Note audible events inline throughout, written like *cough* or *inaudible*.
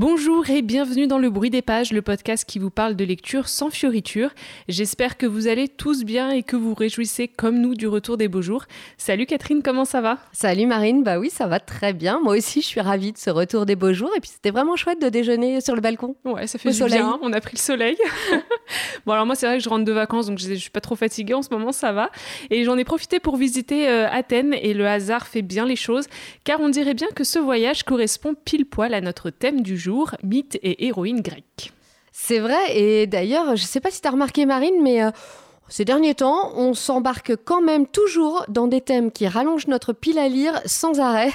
Bonjour et bienvenue dans Le Bruit des Pages, le podcast qui vous parle de lecture sans fioriture. J'espère que vous allez tous bien et que vous réjouissez comme nous du retour des beaux jours. Salut Catherine, comment ça va? Salut Marine, bah oui, ça va très bien. Moi aussi, je suis ravie de ce retour des beaux jours et puis c'était vraiment chouette de déjeuner sur le balcon. Ouais, ça fait du bien, on a pris le soleil. *laughs* bon alors moi, c'est vrai que je rentre de vacances donc je, suis pas trop fatiguée en ce moment, ça va. Et j'en ai profité pour visiter euh, Athènes et le hasard fait bien les choses car on dirait bien que ce voyage correspond pile poil à notre thème du jour, mythes et héroïnes grecques. C'est vrai, et d'ailleurs, je ne sais pas si tu as remarqué Marine, mais euh, ces derniers temps, on s'embarque quand même toujours dans des thèmes qui rallongent notre pile à lire sans arrêt.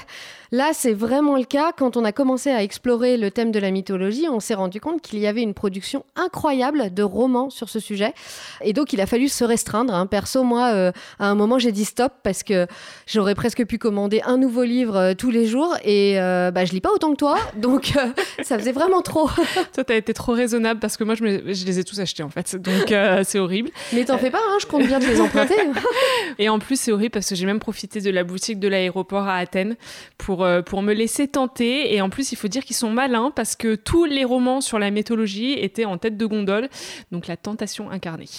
Là, c'est vraiment le cas. Quand on a commencé à explorer le thème de la mythologie, on s'est rendu compte qu'il y avait une production incroyable de romans sur ce sujet. Et donc, il a fallu se restreindre. Hein. Perso, moi, euh, à un moment, j'ai dit stop parce que j'aurais presque pu commander un nouveau livre euh, tous les jours. Et euh, bah, je lis pas autant que toi. Donc, *laughs* ça faisait vraiment trop. *laughs* toi, tu as été trop raisonnable parce que moi, je, les ai tous achetés en fait. Donc, c'est horrible. Mais t'en fais pas, hein, je compte bien de les emprunter. *laughs* et en plus, c'est horrible parce que j'ai même profité de la boutique de l'aéroport à Athènes pour euh, pour, me laisser tenter. Et en plus, il faut dire qu'ils sont malins parce que tous les romans sur la mythologie étaient en tête de gondole. Donc la tentation incarnée.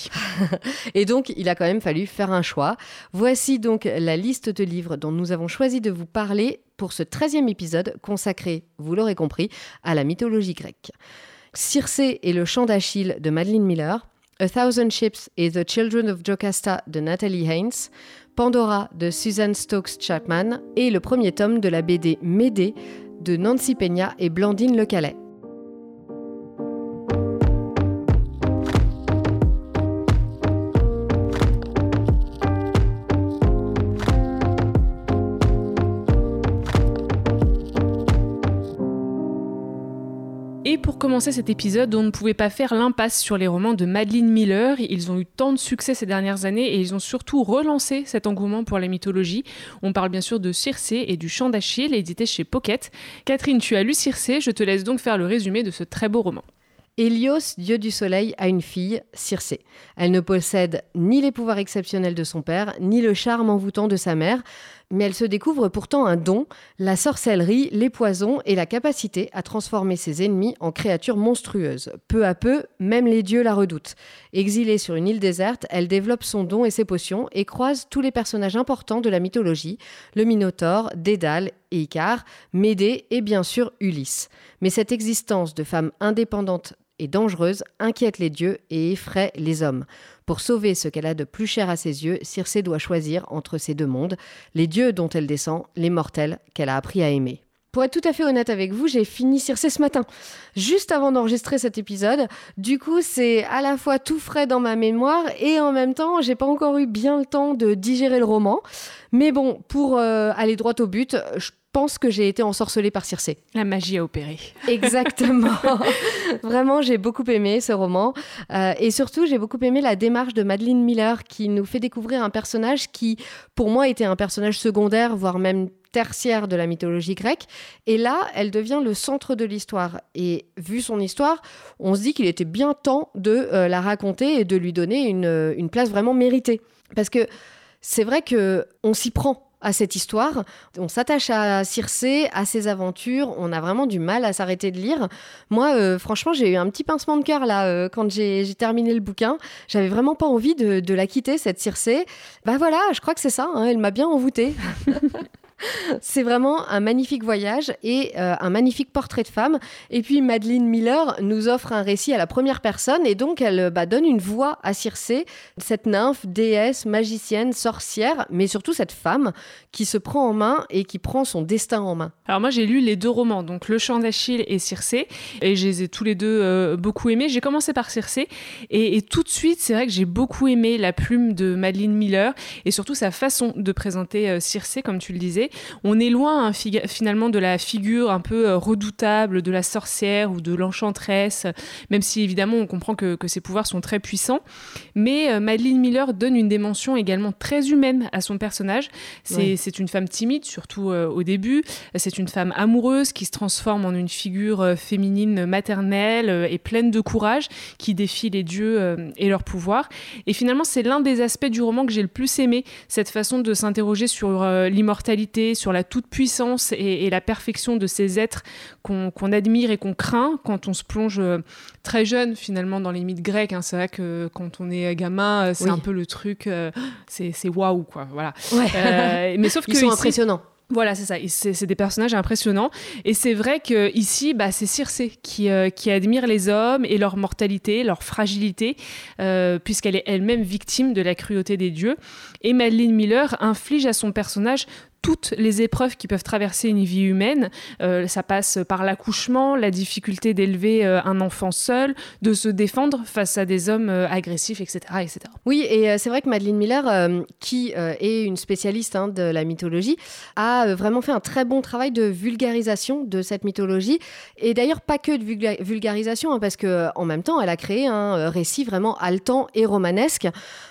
*laughs* et donc, il a quand même fallu faire un choix. Voici donc la liste de livres dont nous avons choisi de vous parler pour ce 13e épisode consacré, vous l'aurez compris, à la mythologie grecque. Circé et le chant d'Achille de Madeleine Miller, A Thousand Ships et The Children of Jocasta de Natalie Haynes, Pandora de Susan Stokes Chapman et le premier tome de la BD Médée de Nancy Peña et Blandine Le Calais. Pour commencer cet épisode, on ne pouvait pas faire l'impasse sur les romans de Madeleine Miller. Ils ont eu tant de succès ces dernières années et ils ont surtout relancé cet engouement pour la mythologie. On parle bien sûr de Circé et du Chant d'Achille, édité chez Pocket. Catherine, tu as lu Circé, je te laisse donc faire le résumé de ce très beau roman. Hélios, dieu du soleil, a une fille, Circé. Elle ne possède ni les pouvoirs exceptionnels de son père, ni le charme envoûtant de sa mère, mais elle se découvre pourtant un don, la sorcellerie, les poisons et la capacité à transformer ses ennemis en créatures monstrueuses. Peu à peu, même les dieux la redoutent. Exilée sur une île déserte, elle développe son don et ses potions et croise tous les personnages importants de la mythologie, le Minotaure, Dédale et Icare, Médée et bien sûr Ulysse. Mais cette existence de femme indépendante et dangereuse inquiète les dieux et effraie les hommes. Pour sauver ce qu'elle a de plus cher à ses yeux, Circé doit choisir entre ces deux mondes, les dieux dont elle descend, les mortels qu'elle a appris à aimer. Pour être tout à fait honnête avec vous, j'ai fini Circé ce matin, juste avant d'enregistrer cet épisode. Du coup, c'est à la fois tout frais dans ma mémoire et en même temps, j'ai pas encore eu bien le temps de digérer le roman. Mais bon, pour euh, aller droit au but, je pense que j'ai été ensorcelée par Circé. La magie a opéré. *laughs* Exactement. Vraiment, j'ai beaucoup aimé ce roman. Euh, et surtout, j'ai beaucoup aimé la démarche de Madeleine Miller qui nous fait découvrir un personnage qui, pour moi, était un personnage secondaire, voire même tertiaire de la mythologie grecque. Et là, elle devient le centre de l'histoire. Et vu son histoire, on se dit qu'il était bien temps de euh, la raconter et de lui donner une, une place vraiment méritée. Parce que c'est vrai que on s'y prend à cette histoire. On s'attache à Circé, à ses aventures. On a vraiment du mal à s'arrêter de lire. Moi, euh, franchement, j'ai eu un petit pincement de cœur là euh, quand j'ai terminé le bouquin. J'avais vraiment pas envie de, la quitter, cette Circé. Bah voilà, je crois que c'est ça. Hein, elle m'a bien envoûtée. *laughs* *laughs* C'est vraiment un magnifique voyage et euh, un magnifique portrait de femme. Et puis Madeleine Miller nous offre un récit à la première personne et donc elle bah, donne une voix à Circé, cette nymphe, déesse, magicienne, sorcière, mais surtout cette femme qui se prend en main et qui prend son destin en main. Alors moi j'ai lu les deux romans, donc Le Chant d'Achille et Circé, et je les ai tous les deux euh, beaucoup aimés. J'ai commencé par Circé et, et tout de suite c'est vrai que j'ai beaucoup aimé la plume de Madeleine Miller et surtout sa façon de présenter euh, Circé, comme tu le disais. On est loin hein, finalement de la figure un peu euh, redoutable de la sorcière ou de l'enchanteresse, même si évidemment on comprend que, ses pouvoirs sont très puissants. Mais euh, Madeleine Miller donne une dimension également très humaine à son personnage. C'est une femme timide, surtout euh, au début. C'est une femme amoureuse qui se transforme en une figure féminine maternelle et pleine de courage qui défie les dieux et leurs pouvoirs. Et finalement, c'est l'un des aspects du roman que j'ai le plus aimé, cette façon de s'interroger sur l'immortalité sur la toute-puissance et, la perfection de ces êtres qu'on admire et qu'on craint quand on se plonge euh, très jeune finalement dans les mythes grecs. Hein. C'est vrai que quand on est gamin, c'est un peu le truc, c'est waouh quoi. Voilà. mais sauf *laughs* Ils sont impressionnants. Voilà, c'est ça. C'est des personnages impressionnants. Et c'est vrai que ici, bah, c'est Circé qui, euh, qui, admire les hommes et leur mortalité, leur fragilité, euh, puisqu'elle est elle-même victime de la cruauté des dieux. Et Madeleine Miller inflige à son personnage toutes les épreuves qui peuvent traverser une vie humaine. Euh, ça passe par l'accouchement, la difficulté d'élever euh, un enfant seul, de se défendre face à des hommes euh, agressifs, etc., etc. Oui, et c'est vrai que Madeleine Miller, qui est une spécialiste hein, de la mythologie, a vraiment fait un très bon travail de vulgarisation de cette mythologie. Et d'ailleurs, pas que de vulgarisation, hein, parce que en même temps, elle a créé un récit vraiment haletant et romanesque.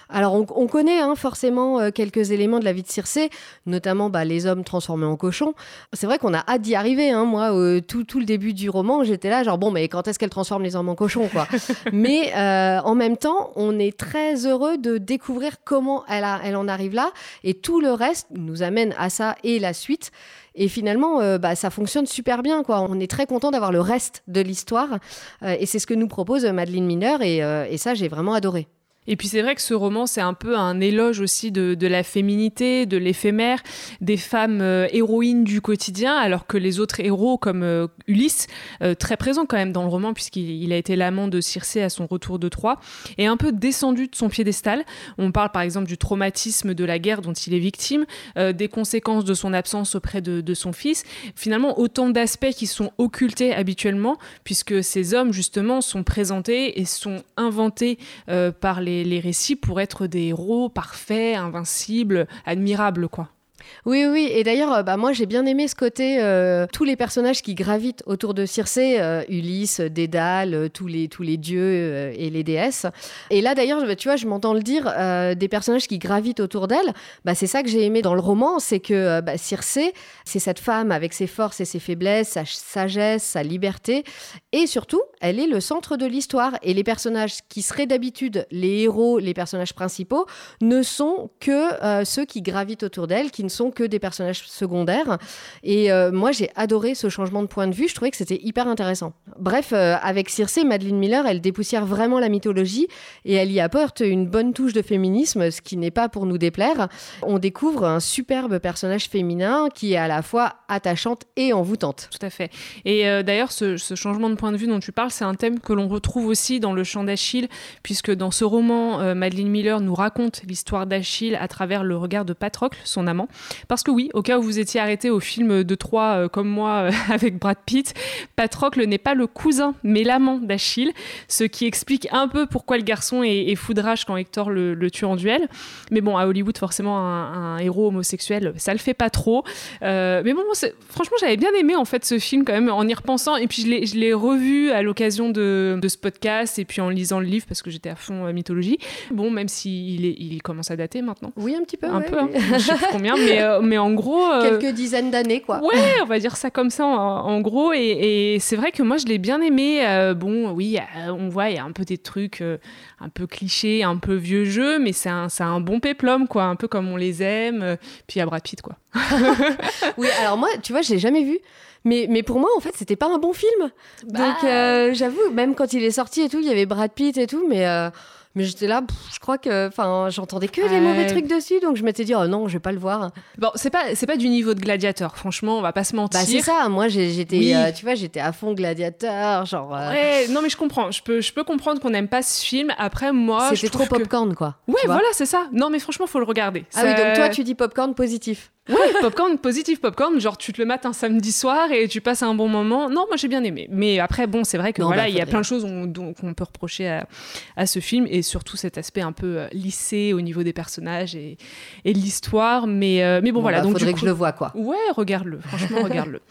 Alors, on, connaît hein, forcément euh, quelques éléments de la vie de Circé, notamment bah, les hommes transformés en cochons. C'est vrai qu'on a hâte d'y arriver. Hein. Moi, tout, le début du roman, j'étais là, genre, bon, mais quand est-ce qu'elle transforme les hommes en cochons, quoi? *laughs* Mais euh, en même temps, on est très heureux de découvrir comment elle, elle en arrive là. Et tout le reste nous amène à ça et la suite. Et finalement, euh, bah, ça fonctionne super bien. Quoi. On est très content d'avoir le reste de l'histoire. et c'est ce que nous propose Madeleine Miner. et ça, j'ai vraiment adoré. Et puis c'est vrai que ce roman, c'est un peu un éloge aussi de, la féminité, de l'éphémère, des femmes euh, héroïnes du quotidien, alors que les autres héros, comme euh, Ulysse, euh, très présent quand même dans le roman, puisqu'il a été l'amant de Circé à son retour de Troie, est un peu descendu de son piédestal. On parle par exemple du traumatisme de la guerre dont il est victime, des conséquences de son absence auprès de son fils. Finalement, autant d'aspects qui sont occultés habituellement, puisque ces hommes, justement, sont présentés et sont inventés par les les, récits pour être des héros parfaits, invincibles, admirables, quoi. Oui, oui, et d'ailleurs, euh, bah, moi j'ai bien aimé ce côté, euh, tous les personnages qui gravitent autour de Circé, euh, Ulysse, Dédale, tous, les, dieux et les déesses. Et là d'ailleurs, tu vois, je m'entends le dire, des personnages qui gravitent autour d'elle, bah, c'est ça que j'ai aimé dans le roman, c'est que bah, Circé, c'est cette femme avec ses forces et ses faiblesses, sa sagesse, sa liberté, et surtout, elle est le centre de l'histoire. Et les personnages qui seraient d'habitude les héros, les personnages principaux, ne sont que ceux qui gravitent autour d'elle, qui ne sont que des personnages secondaires. Et euh, moi, j'ai adoré ce changement de point de vue. Je trouvais que c'était hyper intéressant. Bref, euh, avec Circe, Madeleine Miller, elle dépoussière vraiment la mythologie et elle y apporte une bonne touche de féminisme, ce qui n'est pas pour nous déplaire. On découvre un superbe personnage féminin qui est à la fois attachante et envoûtante. Tout à fait. Et euh, d'ailleurs, ce, ce, changement de point de vue dont tu parles, c'est un thème que l'on retrouve aussi dans Le Chant d'Achille, puisque dans ce roman, Madeleine Miller nous raconte l'histoire d'Achille à travers le regard de Patrocle, son amant. Parce que oui, au cas où vous étiez arrêté au film de Troie euh, comme moi euh, *laughs* avec Brad Pitt, Patrocle n'est pas le cousin, mais l'amant d'Achille, ce qui explique un peu pourquoi le garçon est, foudrage quand Hector le, tue en duel. Mais bon, à Hollywood, forcément, un, héros homosexuel, ça le fait pas trop. Euh, mais bon, franchement, j'avais bien aimé en fait ce film quand même en y repensant. Et puis je l'ai revu à l'occasion de, ce podcast et puis en lisant le livre parce que j'étais à fond mythologie. Bon, même s'il il commence à dater maintenant. Oui, un petit peu. Un peu, hein. *laughs* je sais plus combien, mais euh, mais, en gros. Euh, Quelques dizaines d'années, quoi. Ouais, on va dire ça comme ça, en, gros. Et, c'est vrai que moi, je l'ai bien aimé. Euh, bon, oui, on voit, il y a un peu des trucs un peu clichés, un peu vieux jeu, mais c'est un, un, bon péplum, quoi. Un peu comme on les aime. Puis à Brad Pitt, quoi. *laughs* oui, alors moi, tu vois, je l'ai jamais vu. Mais, mais pour moi, en fait, c'était pas un bon film. Bah. Donc, j'avoue, même quand il est sorti et tout, il y avait Brad Pitt et tout, mais mais j'étais là, je crois que, enfin, j'entendais que des mauvais trucs dessus, donc je m'étais dit, oh non, je vais pas le voir. Bon, c'est pas, c'est pas du niveau de Gladiateur, franchement, on va pas se mentir. Bah c'est ça, moi j'étais, euh, tu vois, j'étais à fond Gladiateur, genre. Euh, ouais, non mais je comprends, je peux, je peux comprendre qu'on n'aime pas ce film. Après moi, c'était trop popcorn quoi. Ouais, voilà, c'est ça. Non mais franchement, faut le regarder. Ah oui, donc toi tu dis popcorn positif. Oui, popcorn, positif popcorn, genre tu te le mates un samedi soir et tu passes un bon moment. Non, moi j'ai bien aimé. Mais après, bon, c'est vrai que voilà, bah, il y a plein de choses qu'on peut reprocher à, à, ce film et surtout cet aspect un peu euh, lissé au niveau des personnages et, et de l'histoire. Mais, euh, mais bon, voilà. Bah, donc, faudrait que je le vois, quoi. Ouais, regarde-le. Franchement, *laughs* regarde-le.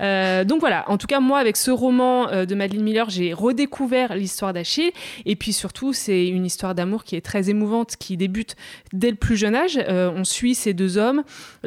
Euh, donc voilà. En tout cas, moi, avec ce roman de Madeleine Miller, j'ai redécouvert l'histoire d'Achille. Et puis surtout, c'est une histoire d'amour qui est très émouvante, qui débute dès le plus jeune âge. on suit ces deux hommes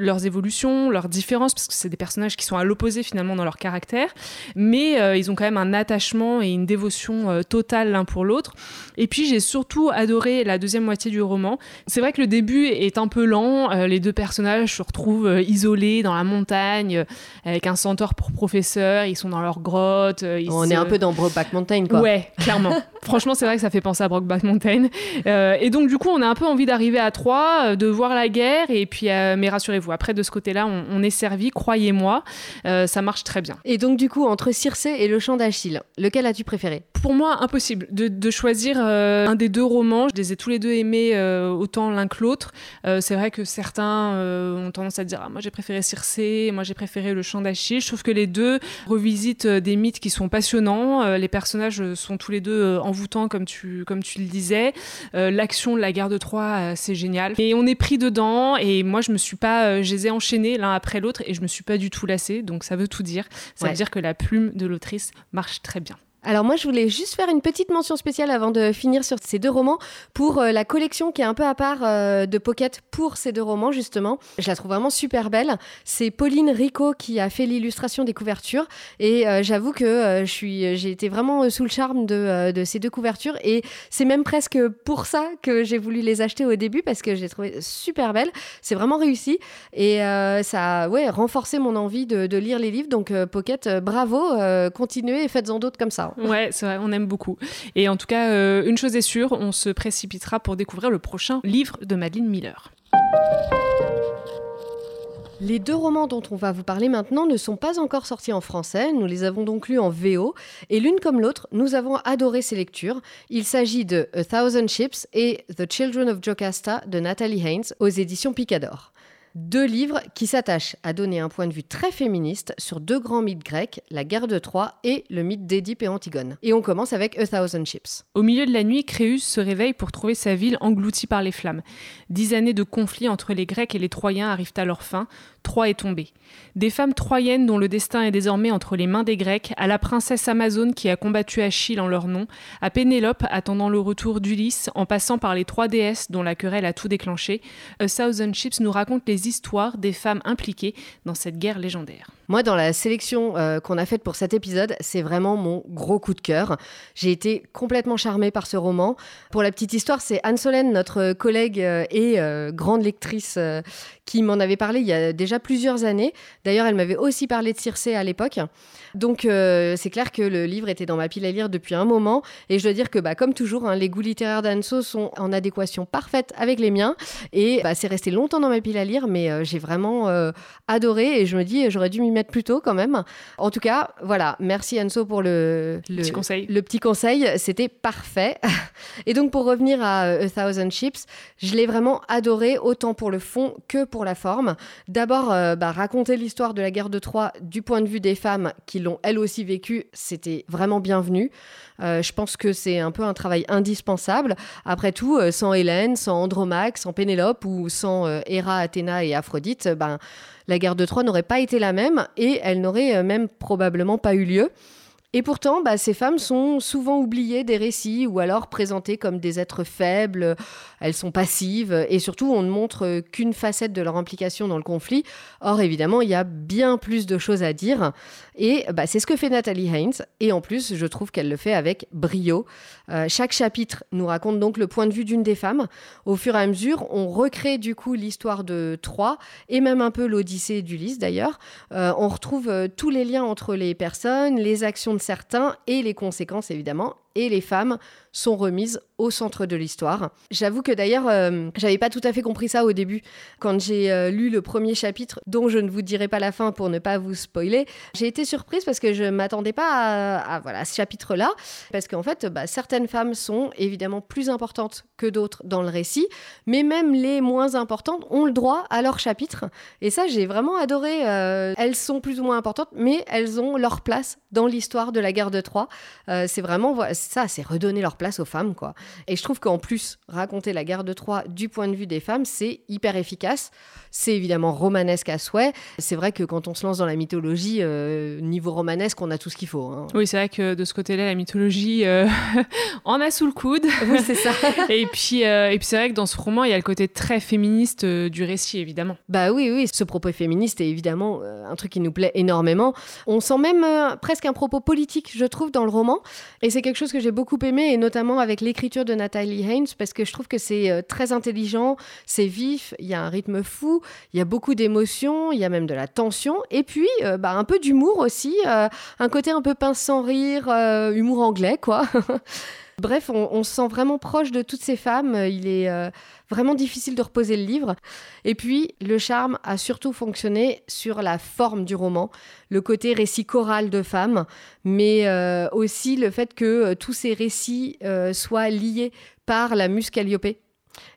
leurs évolutions, leurs différences, parce que c'est des personnages qui sont à l'opposé finalement dans leur caractère, mais euh, ils ont quand même un attachement et une dévotion euh, totale l'un pour l'autre. Et puis j'ai surtout adoré la deuxième moitié du roman. C'est vrai que le début est un peu lent, euh, les deux personnages se retrouvent isolés dans la montagne, avec un centaure pour professeur, ils sont dans leur grotte. On est un peu dans Brokeback Mountain, quoi. Ouais, clairement. *laughs* Franchement, c'est vrai que ça fait penser à Brokeback Mountain. et donc du coup, on a un peu envie d'arriver à trois, de voir la guerre, et puis, mais rassurez-vous, après de ce côté-là, on, on est servi, croyez-moi, ça marche très bien. Et donc du coup, entre Circé et le chant d'Achille, lequel as-tu préféré? Pour moi, impossible de, choisir euh, un des deux romans. Je les ai tous les deux aimés euh, autant l'un que l'autre. Euh, c'est vrai que certains ont tendance à dire ah, moi j'ai préféré Circé, moi j'ai préféré le chant d'Achille. Je trouve que les deux revisitent des mythes qui sont passionnants. les personnages sont tous les deux envoûtants comme tu, comme tu le disais. L'action de la guerre de Troie, c'est génial. Et on est pris dedans et moi je me suis pas, je les ai enchaînés l'un après l'autre et je me suis pas du tout lassée. Donc ça veut tout dire. Ça veut dire que la plume de l'autrice marche très bien. Alors moi, je voulais juste faire une petite mention spéciale avant de finir sur ces deux romans pour euh, la collection qui est un peu à part euh, de Pocket pour ces deux romans justement. Je la trouve vraiment super belle. C'est Pauline Rico qui a fait l'illustration des couvertures et euh, j'avoue que je j'ai été vraiment sous le charme de, ces deux couvertures et c'est même presque pour ça que j'ai voulu les acheter au début parce que j'ai trouvé super belles. C'est vraiment réussi et ça a renforcé mon envie de, de lire les livres. Donc Pocket, bravo, continuez et faites-en d'autres comme ça. *laughs* Ouais, c'est vrai, on aime beaucoup. Et en tout cas, euh, une chose est sûre, on se précipitera pour découvrir le prochain livre de Madeleine Miller. Les deux romans dont on va vous parler maintenant ne sont pas encore sortis en français, nous les avons donc lus en VO, et l'une comme l'autre, nous avons adoré ces lectures. Il s'agit de A Thousand Ships et The Children of Jocasta de Nathalie Haynes aux éditions Picador. Deux livres qui s'attachent à donner un point de vue très féministe sur deux grands mythes grecs, la guerre de Troie et le mythe d'Édipe et Antigone. Et on commence avec A Thousand Ships. Au milieu de la nuit, Créus se réveille pour trouver sa ville engloutie par les flammes. Dix années de conflit entre les Grecs et les Troyens arrivent à leur fin. Troie est tombée. Des femmes troyennes dont le destin est désormais entre les mains des Grecs, à la princesse Amazone qui a combattu Achille en leur nom, à Pénélope attendant le retour d'Ulysse, en passant par les trois déesses dont la querelle a tout déclenché, A Thousand Ships nous raconte les histoires des femmes impliquées dans cette guerre légendaire. Moi, dans la sélection euh, qu'on a faite pour cet épisode, c'est vraiment mon gros coup de cœur. J'ai été complètement charmée par ce roman. Pour la petite histoire, c'est Anne Solène, notre collègue euh, et euh, grande lectrice, qui m'en avait parlé il y a déjà plusieurs années. D'ailleurs, elle m'avait aussi parlé de Circé à l'époque. Donc, c'est clair que le livre était dans ma pile à lire depuis un moment. Et je dois dire que, bah, comme toujours, hein, les goûts littéraires d'Anso sont en adéquation parfaite avec les miens. Et bah, c'est resté longtemps dans ma pile à lire, mais j'ai vraiment adoré. Et je me dis, j'aurais dû m'y mettre plus tôt quand même. En tout cas, voilà, merci Anso pour le, petit conseil. Le petit conseil, c'était parfait. *laughs* Et donc pour revenir à euh, A Thousand Ships, je l'ai vraiment adoré autant pour le fond que pour la forme. D'abord, euh, bah, raconter l'histoire de la guerre de Troie du point de vue des femmes qui l'ont elles aussi vécu, c'était vraiment bienvenu. Euh, je pense que c'est un peu un travail indispensable. Après tout, sans Hélène, sans Andromaque, sans Pénélope ou sans Héra, Athéna et Aphrodite, ben la guerre de Troie n'aurait pas été la même et elle n'aurait euh, même probablement pas eu lieu. Et pourtant, bah, ces femmes sont souvent oubliées des récits ou alors présentées comme des êtres faibles, elles sont passives et surtout on ne montre qu'une facette de leur implication dans le conflit. Or évidemment, il y a bien plus de choses à dire et bah, c'est ce que fait Nathalie Haynes et en plus je trouve qu'elle le fait avec brio. Euh, chaque chapitre nous raconte donc le point de vue d'une des femmes. Au fur et à mesure, on recrée du coup l'histoire de Troie et même un peu l'Odyssée d'Ulysse d'ailleurs. Euh, on retrouve euh, tous les liens entre les personnes, les actions certains et les conséquences évidemment et les femmes sont remises au centre de l'histoire. J'avoue que d'ailleurs, euh, j'avais pas tout à fait compris ça au début. Quand j'ai euh, lu le premier chapitre, dont je ne vous dirai pas la fin pour ne pas vous spoiler, j'ai été surprise parce que je m'attendais pas à, voilà, ce chapitre-là. Parce qu'en fait, bah, certaines femmes sont évidemment plus importantes que d'autres dans le récit, mais même les moins importantes ont le droit à leur chapitre. Et ça, j'ai vraiment adoré. Euh, elles sont plus ou moins importantes, mais elles ont leur place dans l'histoire de la guerre de Troie. c'est vraiment ça, c'est redonner leur place aux femmes, quoi. Et je trouve qu'en plus, raconter la guerre de Troie du point de vue des femmes, c'est hyper efficace. C'est évidemment romanesque à souhait. C'est vrai que quand on se lance dans la mythologie, euh, niveau romanesque, on a tout ce qu'il faut. Hein. Oui, c'est vrai que de ce côté-là, la mythologie euh, *laughs* en a sous le coude. Oui, c'est ça. *laughs* et puis, euh, et puis c'est vrai que dans ce roman, il y a le côté très féministe du récit, évidemment. Bah oui, oui, ce propos féministe est évidemment un truc qui nous plaît énormément. On sent même presque un propos politique, je trouve, dans le roman. Et c'est quelque chose que j'ai beaucoup aimé, et notamment avec l'écriture de Nathalie Haynes, parce que je trouve que c'est très intelligent, c'est vif, il y a un rythme fou, il y a beaucoup d'émotions, il y a même de la tension, et puis euh, bah, un peu d'humour aussi, euh, un côté un peu pince sans rire, euh, humour anglais, quoi. *laughs* Bref, on, se sent vraiment proche de toutes ces femmes. Il est vraiment difficile de reposer le livre. Et puis, le charme a surtout fonctionné sur la forme du roman, le côté récit choral de femmes, mais aussi le fait que tous ces récits soient liés par la muse Calliope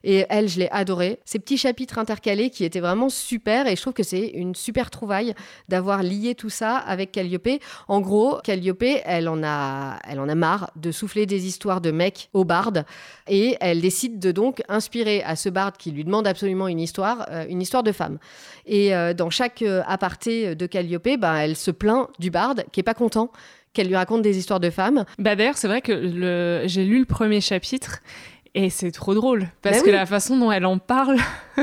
et elle, je l'ai adorée. Ces petits chapitres intercalés qui étaient vraiment super et je trouve que c'est une super trouvaille d'avoir lié tout ça avec Calliope. En gros, Calliope, elle en a, elle en a marre de souffler des histoires de mecs au barde et elle décide de donc inspirer à ce barde qui lui demande absolument une histoire, euh, une histoire de femme. Et euh, dans chaque euh, aparté de Calliope, ben, elle se plaint du barde qui est pas content qu'elle lui raconte des histoires de femmes. Bah d'ailleurs, c'est vrai que j'ai lu le premier chapitre et c'est trop drôle parce bah que la façon dont elle en parle,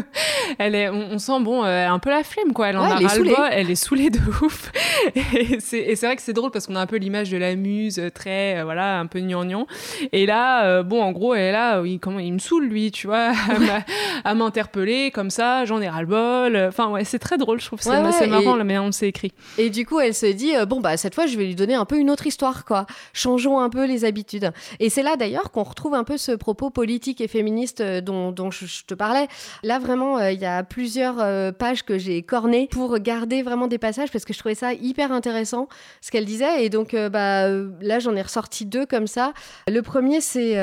*laughs* elle est, on, sent bon, euh, un peu la flemme quoi. Elle en a elle est, elle est saoulée de ouf. *laughs* et c'est vrai que c'est drôle parce qu'on a un peu l'image de la muse euh, très, euh, voilà, un peu gnangnan. Et là, bon, en gros, elle est là, oui, comment il me saoule lui, tu vois, *laughs* à m'interpeller comme ça, j'en ai ras le bol. Enfin ouais, c'est très drôle, je trouve. C'est marrant la manière dont c'est écrit. Et du coup, elle se dit bon bah cette fois, je vais lui donner un peu une autre histoire quoi. Changeons un peu les habitudes. Et c'est là d'ailleurs qu'on retrouve un peu ce propos politique et féministe dont, dont je, te parlais. Là, vraiment, euh, il y a plusieurs euh, pages que j'ai cornées pour garder vraiment des passages parce que je trouvais ça hyper intéressant ce qu'elle disait. Et donc, bah, là, j'en ai ressorti deux comme ça. Le premier, c'est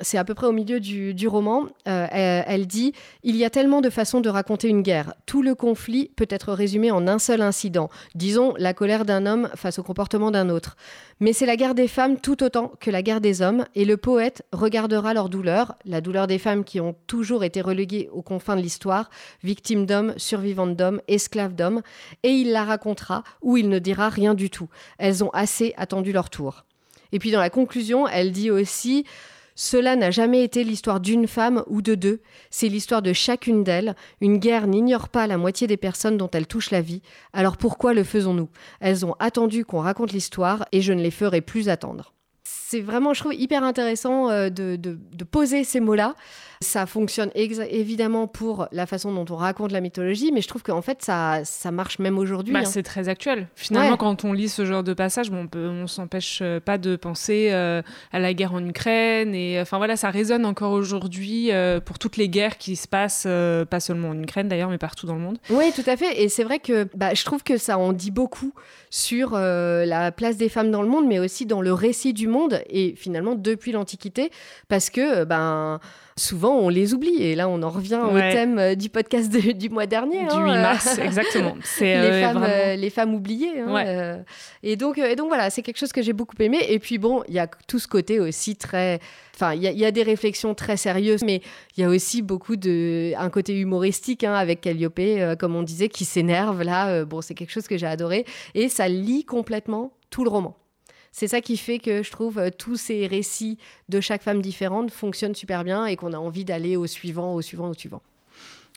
c'est à peu près au milieu du, roman. Elle, elle dit Il y a tellement de façons de raconter une guerre. Tout le conflit peut être résumé en un seul incident. Disons, la colère d'un homme face au comportement d'un autre. Mais c'est la guerre des femmes tout autant que la guerre des hommes, et le poète regardera leur douleur, la douleur des femmes qui ont toujours été reléguées aux confins de l'histoire, victimes d'hommes, survivantes d'hommes, esclaves d'hommes, et il la racontera ou il ne dira rien du tout. Elles ont assez attendu leur tour. Et puis dans la conclusion, elle dit aussi cela n'a jamais été l'histoire d'une femme ou de deux, c'est l'histoire de chacune d'elles. Une guerre n'ignore pas la moitié des personnes dont elle touche la vie, alors pourquoi le faisons-nous? Elles ont attendu qu'on raconte l'histoire et je ne les ferai plus attendre. C'est vraiment, je trouve, hyper intéressant euh, de, de poser ces mots-là ça fonctionne évidemment pour la façon dont on raconte la mythologie, mais je trouve qu'en fait, ça, ça marche même aujourd'hui. Bah, hein. C'est très actuel. Finalement, quand on lit ce genre de passage, bon, on ne s'empêche euh, pas de penser euh, à la guerre en Ukraine. Et enfin voilà, ça résonne encore aujourd'hui euh, pour toutes les guerres qui se passent, pas seulement en Ukraine d'ailleurs, mais partout dans le monde. Oui, tout à fait. Et c'est vrai que bah, je trouve que ça en dit beaucoup sur la place des femmes dans le monde, mais aussi dans le récit du monde, et finalement depuis l'Antiquité, parce que ben souvent on les oublie. Et là, on en revient au thème euh, du podcast du mois dernier. Du 8 hein. mars, *laughs* exactement. C'est les, euh, femmes, euh, les femmes oubliées. Hein, et, donc, et donc voilà, c'est quelque chose que j'ai beaucoup aimé. Et puis bon, il y a tout ce côté aussi très... Enfin, il y, a des réflexions très sérieuses, mais il y a aussi beaucoup de... un côté humoristique hein, avec Calliope, comme on disait, qui s'énerve là. bon, c'est quelque chose que j'ai adoré. Et ça lit complètement tout le roman. C'est ça qui fait que je trouve euh, tous ces récits de chaque femme différente fonctionnent super bien et qu'on a envie d'aller au suivant, au suivant, au suivant.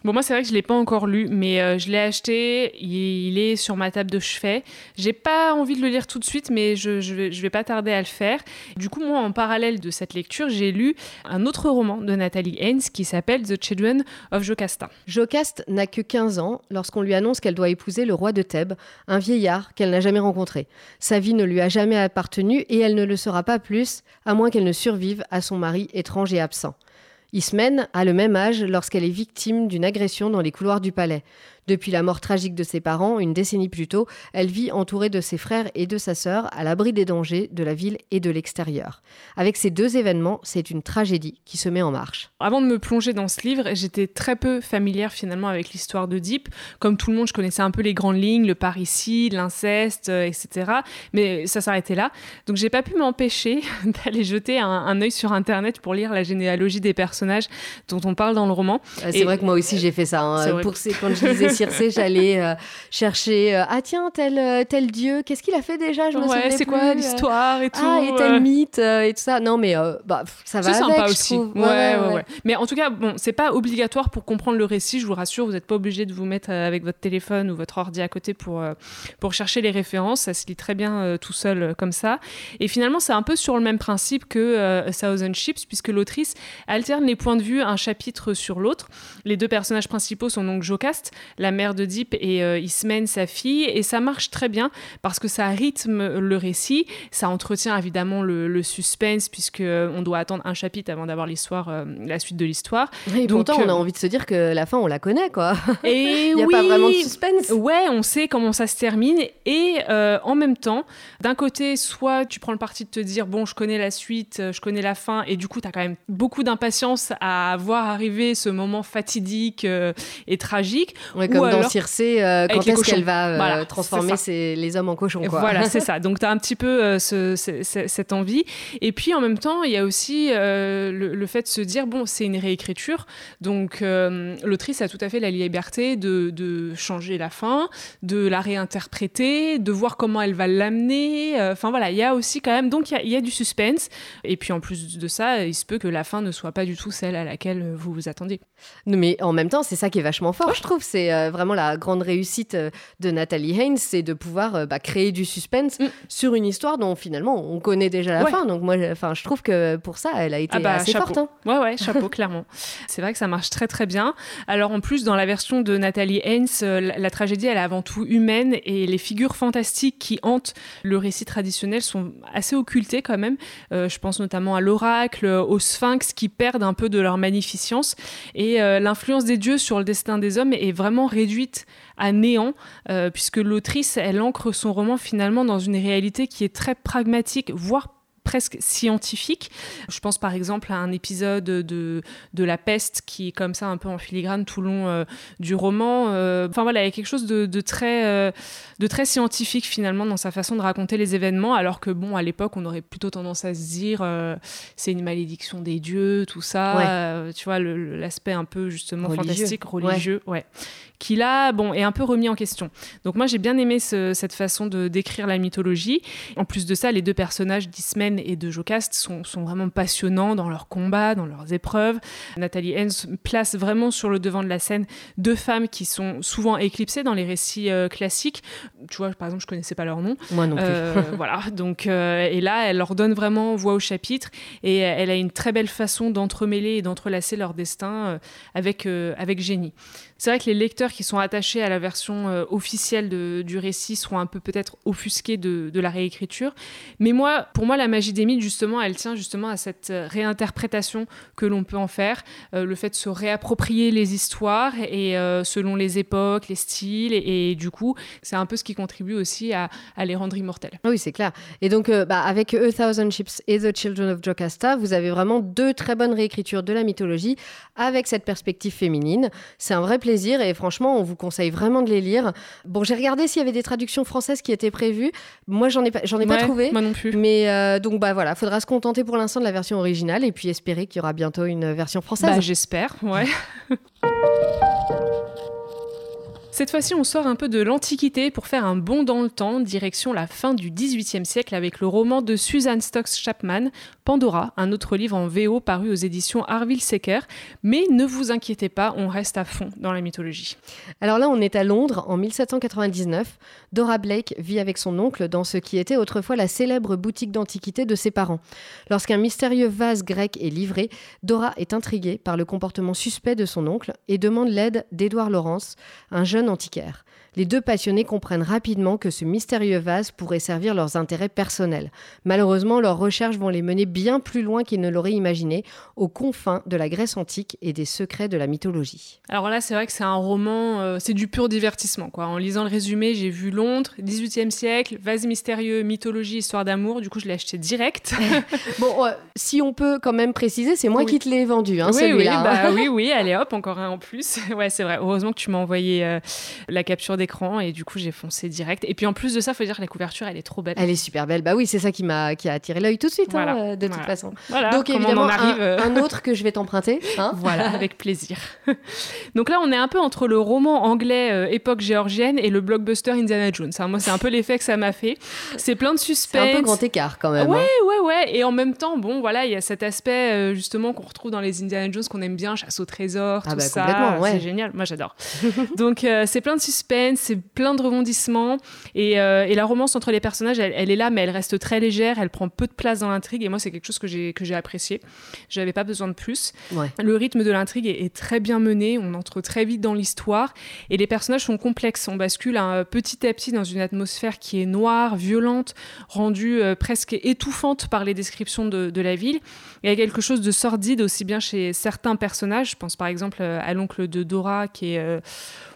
Bon, moi, c'est vrai que je l'ai pas encore lu, mais euh, je l'ai acheté. Il, est sur ma table de chevet. J'ai pas envie de le lire tout de suite, mais je, je, vais, vais pas tarder à le faire. Du coup, moi, en parallèle de cette lecture, j'ai lu un autre roman de Nathalie Haynes qui s'appelle The Children of Jocasta. Jocaste n'a que 15 ans lorsqu'on lui annonce qu'elle doit épouser le roi de Thèbes, un vieillard qu'elle n'a jamais rencontré. Sa vie ne lui a jamais appartenu et elle ne le sera pas plus, à moins qu'elle ne survive à son mari étrange et absent. Ismène a le même âge lorsqu'elle est victime d'une agression dans les couloirs du palais. Depuis la mort tragique de ses parents, une décennie plus tôt, elle vit entourée de ses frères et de sa sœur, à l'abri des dangers de la ville et de l'extérieur. Avec ces deux événements, c'est une tragédie qui se met en marche. Avant de me plonger dans ce livre, j'étais très peu familière finalement avec l'histoire de Deep. Comme tout le monde, je connaissais un peu les grandes lignes, le parricide, l'inceste, euh, etc. Mais ça s'arrêtait là. Donc j'ai pas pu m'empêcher *laughs* d'aller jeter un, un œil sur Internet pour lire la généalogie des dont on parle dans le roman. Euh, c'est vrai que moi aussi j'ai fait ça. Hein. Pour ces, quand je lisais *laughs* Circé, j'allais euh, chercher ah tiens tel tel dieu, qu'est-ce qu'il a fait déjà? Je me ouais, c'est quoi l'histoire et tout. Ah et tel mythe et tout ça. Non mais bah ça va c'est avec, sympa aussi. Ouais ouais, ouais, Mais en tout cas bon c'est pas obligatoire pour comprendre le récit. Je vous rassure, vous n'êtes pas obligé de vous mettre avec votre téléphone ou votre ordi à côté pour pour chercher les références. Ça se lit très bien tout seul comme ça. Et finalement c'est un peu sur le même principe que Thousand Ships puisque l'autrice alterne les points de vue un chapitre sur l'autre. Les deux personnages principaux sont donc Jocast, la mère de Deep, et euh, Ismène, sa fille, et ça marche très bien parce que ça rythme le récit, ça entretient évidemment le, suspense puisque euh, on doit attendre un chapitre avant d'avoir l'histoire, euh, la suite de l'histoire. Et donc, pourtant, on a envie de se dire que la fin, on la connaît, quoi. *laughs* Et Il n'y a pas vraiment de suspense. Ouais, on sait comment ça se termine, et en même temps, d'un côté, soit tu prends le parti de te dire bon, je connais la suite, je connais la fin, et du coup, tu as quand même beaucoup d'impatience à voir arriver ce moment fatidique euh, et tragique. Ouais, comme dans Circé, euh, quand est-ce qu'elle va euh, transformer les hommes en cochons. Quoi. Voilà, c'est *laughs* ça. Donc tu as un petit peu ce, cette envie. Et puis en même temps, il y a aussi le, fait de se dire, bon, c'est une réécriture. Donc l'autrice a tout à fait la liberté de, de, changer la fin, de la réinterpréter, de voir comment elle va l'amener. Enfin voilà, il y a aussi quand même, donc il y, y, a du suspense. Et puis en plus de ça, il se peut que la fin ne soit pas du tout celle à laquelle vous vous attendez. Mais en même temps, c'est ça qui est vachement fort, je trouve. C'est euh, vraiment la grande réussite euh, de Nathalie Haynes, c'est de pouvoir euh, bah, créer du suspense mm. sur une histoire dont finalement on connaît déjà la fin. Donc moi, enfin, je trouve que pour ça, elle a été ah bah, assez forte. Hein. Ouais, ouais, chapeau, *laughs* clairement. C'est vrai que ça marche très très bien. Alors en plus, dans la version de Nathalie Haynes, la, tragédie, elle est avant tout humaine et les figures fantastiques qui hantent le récit traditionnel sont assez occultées quand même. je pense notamment à l'oracle, au sphinx qui perdent un peu de leur magnificence. Et euh, l'influence des dieux sur le destin des hommes est vraiment réduite à néant, euh, puisque l'autrice, elle ancre son roman finalement dans une réalité qui est très pragmatique, voire presque scientifique. Je pense par exemple à un épisode de, de La Peste qui est comme ça un peu en filigrane tout le long euh, du roman. Euh, enfin voilà, il y a quelque chose de, de très, euh, de très scientifique finalement dans sa façon de raconter les événements, alors que bon, à l'époque, on aurait plutôt tendance à se dire c'est une malédiction des dieux, tout ça. tu vois, l'aspect un peu justement fantastique, religieux, ouais. Qui là, bon, est un peu remis en question. Donc moi, j'ai bien aimé cette façon de décrire la mythologie. En plus de ça, les deux personnages d'Ismène et de Jocast sont, sont, vraiment passionnants dans leurs combats, dans leurs épreuves. Nathalie Hens place vraiment sur le devant de la scène deux femmes qui sont souvent éclipsées dans les récits euh, classiques. Tu vois, par exemple, je connaissais pas leur nom. Moi non plus. Euh, *laughs* voilà. Donc, euh, et là, elle leur donne vraiment voix au chapitre et elle a une très belle façon d'entremêler et d'entrelacer leur destin avec, avec génie. C'est vrai que les lecteurs qui sont attachés à la version officielle de, du récit seront un peu peut-être offusqués de, la réécriture. Mais moi, pour moi, la magie des mythes, justement, elle tient justement à cette euh, réinterprétation que l'on peut en faire, euh, le fait de se réapproprier les histoires et euh, selon les époques, les styles, et, du coup, c'est un peu ce qui contribue aussi à, les rendre immortels. Oui, c'est clair. Et donc, bah, avec A Thousand Ships et The Children of Jocasta, vous avez vraiment deux très bonnes réécritures de la mythologie avec cette perspective féminine. C'est un vrai plaisir et franchement, on vous conseille vraiment de les lire. Bon, j'ai regardé s'il y avait des traductions françaises qui étaient prévues. Moi, j'en ai pas, j'en ai pas trouvé. Moi non plus. Mais donc donc bah voilà, faudra se contenter pour l'instant de la version originale et puis espérer qu'il y aura bientôt une version française. Bah, j'espère, ouais. *laughs* Cette fois-ci, on sort un peu de l'Antiquité pour faire un bond dans le temps, direction la fin du XVIIIe siècle avec le roman de Susan Stocks Chapman, Pandora, un autre livre en VO paru aux éditions Harville Secker. Mais ne vous inquiétez pas, on reste à fond dans la mythologie. Alors là, on est à Londres en 1799. Dora Blake vit avec son oncle dans ce qui était autrefois la célèbre boutique d'antiquité de ses parents. Lorsqu'un mystérieux vase grec est livré, Dora est intriguée par le comportement suspect de son oncle et demande l'aide d'Édouard Laurence, un jeune antiquaire. Les deux passionnés comprennent rapidement que ce mystérieux vase pourrait servir leurs intérêts personnels. Malheureusement, leurs recherches vont les mener bien plus loin qu'ils ne l'auraient imaginé, aux confins de la Grèce antique et des secrets de la mythologie. Alors là, c'est vrai que c'est un roman, euh, c'est du pur divertissement. Quoi. En lisant le résumé, j'ai vu Londres, 18e siècle, vase mystérieux, mythologie, histoire d'amour. Du coup, je l'ai acheté direct. *laughs* bon, si on peut quand même préciser, c'est moi qui te l'ai vendu, hein, oui, celui-là. Oui, bah, oui, *laughs* oui, allez hop, encore un en plus. *laughs* ouais, c'est vrai. Heureusement que tu m'as envoyé euh, la capture d'écran et du coup, j'ai foncé direct. Et puis en plus de ça, il faut dire que la couverture, elle est trop belle. Elle est super belle. Bah oui, c'est ça qui m'a qui a attiré l'œil tout de suite, hein, euh, de toute façon. Donc évidemment, arrive, un, un, autre que je vais t'emprunter. Hein *laughs* voilà, avec plaisir. *laughs* Donc là, on est un peu entre le roman anglais euh, époque géorgienne et le blockbuster Indiana Jones. Hein. Moi, c'est un peu l'effet que ça m'a fait. C'est plein de suspense. C'est un peu grand écart quand même. Ouais, hein. ouais, ouais. Et en même temps, bon, voilà, il y a cet aspect euh, justement qu'on retrouve dans les Indiana Jones qu'on aime bien, chasse au trésor, ah tout bah, ça. Ouais. C'est génial. Moi, j'adore. *laughs* Donc, euh, c'est plein de c'est plein de rebondissements. Et, et, la romance entre les personnages, elle, elle, est là, mais elle reste très légère. Elle prend peu de place dans l'intrigue. Et moi, c'est quelque chose que j'ai que j'ai apprécié. J'avais pas besoin de plus. Le rythme de l'intrigue est, est très bien mené. On entre très vite dans l'histoire. Et les personnages sont complexes. On bascule un, petit à petit dans une atmosphère qui est noire, violente, rendue euh, presque étouffante par les descriptions de, de, la ville. Il y a quelque chose de sordide aussi bien chez certains personnages. Je pense par exemple euh, à l'oncle de Dora qui est euh,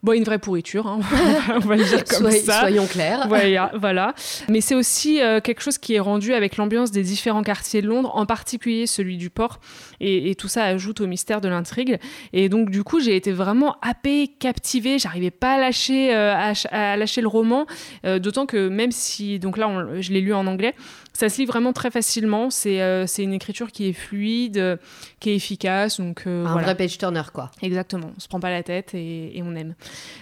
bon, une vraie pourriture, hein. *laughs* on va le dire comme ça. Soyons clairs. Voilà, voilà. Mais c'est aussi quelque chose qui est rendu avec l'ambiance des différents quartiers de Londres, en particulier celui du port. Et, et tout ça ajoute au mystère de l'intrigue. Et donc du coup, j'ai été vraiment happée, captivée. J'arrivais pas à lâcher, à, lâcher le roman, d'autant que même si, donc là, je l'ai lu en anglais, ça se lit vraiment très facilement. C'est euh, une écriture qui est fluide, qui est efficace. Donc, euh, un vrai page turner, quoi. Exactement. On se prend pas la tête et, on aime.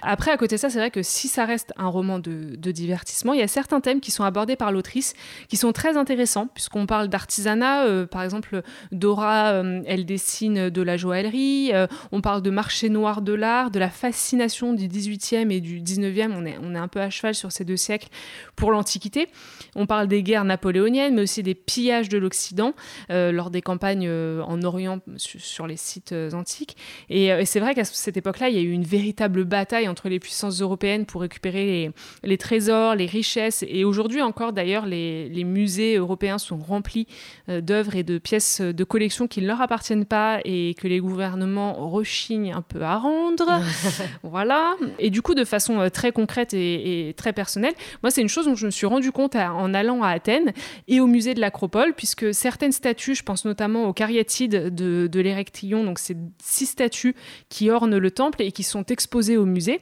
Après, à côté de ça, c'est vrai que si ça reste un roman de, divertissement, il y a certains thèmes qui sont abordés par l'autrice qui sont très intéressants, puisqu'on parle d'artisanat. Euh, par exemple, Dora, elle dessine de la joaillerie. on parle de marché noir de l'art, de la fascination du 18e et du 19e. On est, on est un peu à cheval sur ces deux siècles pour l'Antiquité. On parle des guerres napoléoniennes mais aussi des pillages de l'Occident euh, lors des campagnes euh, en Orient sur les sites euh, antiques. Et, c'est vrai qu'à cette époque-là, il y a eu une véritable bataille entre les puissances européennes pour récupérer les, trésors, les richesses. Et aujourd'hui encore, d'ailleurs, les, musées européens sont remplis d'œuvres et de pièces de collection qui ne leur appartiennent pas et que les gouvernements rechignent un peu à rendre. *laughs* voilà. Et du coup, de façon très concrète et, très personnelle, moi, c'est une chose dont je me suis rendu compte en allant à Athènes et au musée de l'Acropole, puisque certaines statues, je pense notamment aux cariatides de, de l'Érectillon, donc c'est six statues qui ornent le temple et qui sont exposées au musée.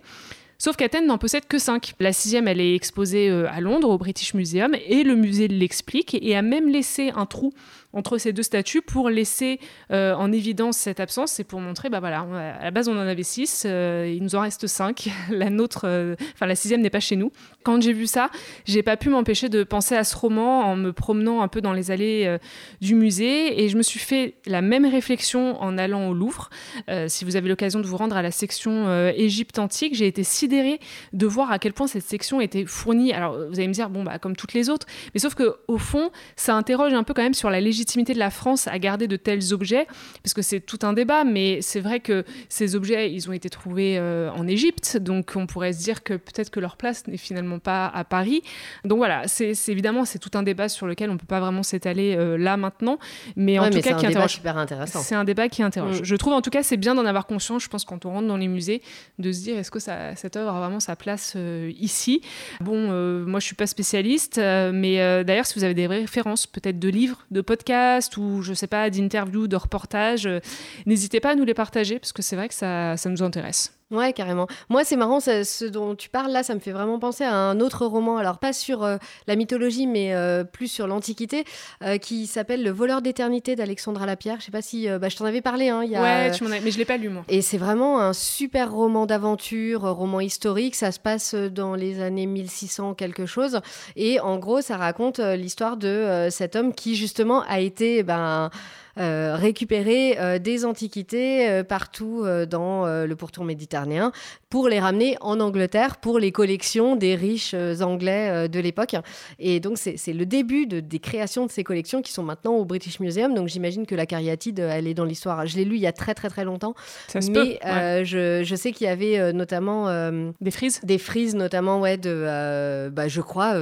Sauf qu'Athènes n'en possède que cinq. La sixième, elle est exposée euh, à Londres, au British Museum, et le musée l'explique et a même laissé un trou entre ces deux statues pour laisser euh, en évidence cette absence et pour montrer, bah voilà, à la base on en avait six, euh, il nous en reste cinq. *laughs* La nôtre, euh, enfin la sixième n'est pas chez nous. Quand j'ai vu ça, j'ai pas pu m'empêcher de penser à ce roman en me promenant un peu dans les allées du musée et je me suis fait la même réflexion en allant au Louvre. si vous avez l'occasion de vous rendre à la section Égypte antique, j'ai été sidérée de voir à quel point cette section était fournie. Alors vous allez me dire, bon bah comme toutes les autres, mais sauf que au fond, ça interroge un peu quand même sur la légitimité légitimité de la France à garder de tels objets, parce que c'est tout un débat, mais c'est vrai que ces objets, ils ont été trouvés euh, en Égypte, donc on pourrait se dire que peut-être que leur place n'est finalement pas à Paris. Donc voilà, c'est évidemment c'est tout un débat sur lequel on peut pas vraiment s'étaler euh, là maintenant, mais en tout cas qui interroge. super intéressant. C'est un débat qui interroge. Mm. Je trouve en tout cas c'est bien d'en avoir conscience. Je pense quand on rentre dans les musées, de se dire est-ce que ça, cette œuvre a vraiment sa place euh, ici? Bon, moi je suis pas spécialiste, mais d'ailleurs si vous avez des références, peut-être de livres, de podcasts ou je sais pas d'interviews, de reportages, euh, n'hésitez pas à nous les partager parce que c'est vrai que ça, ça nous intéresse. Ouais, carrément. Moi, c'est marrant, ce dont tu parles là, ça me fait vraiment penser à un autre roman, alors pas sur euh, la mythologie, mais euh, plus sur l'Antiquité, qui s'appelle Le voleur d'éternité d'Alexandra Lapierre. Je sais pas si bah, je t'en avais parlé. Hein, y a... Ouais, tu m'en as... mais je l'ai pas lu moi. Et c'est vraiment un super roman d'aventure, roman historique. Ça se passe dans les années 1600 quelque chose, et en gros, ça raconte l'histoire de cet homme qui justement a été ben euh, récupérer euh, des antiquités euh, partout dans le pourtour méditerranéen pour les ramener en Angleterre pour les collections des riches anglais de l'époque. Et donc, c'est le début de, des créations de ces collections qui sont maintenant au British Museum. Donc, j'imagine que la cariatide, elle est dans l'histoire. Je l'ai lu il y a très, très, très longtemps. Ça se mais peut, je, je, sais qu'il y avait notamment. des frises Des frises, notamment, ouais, de, bah, je crois,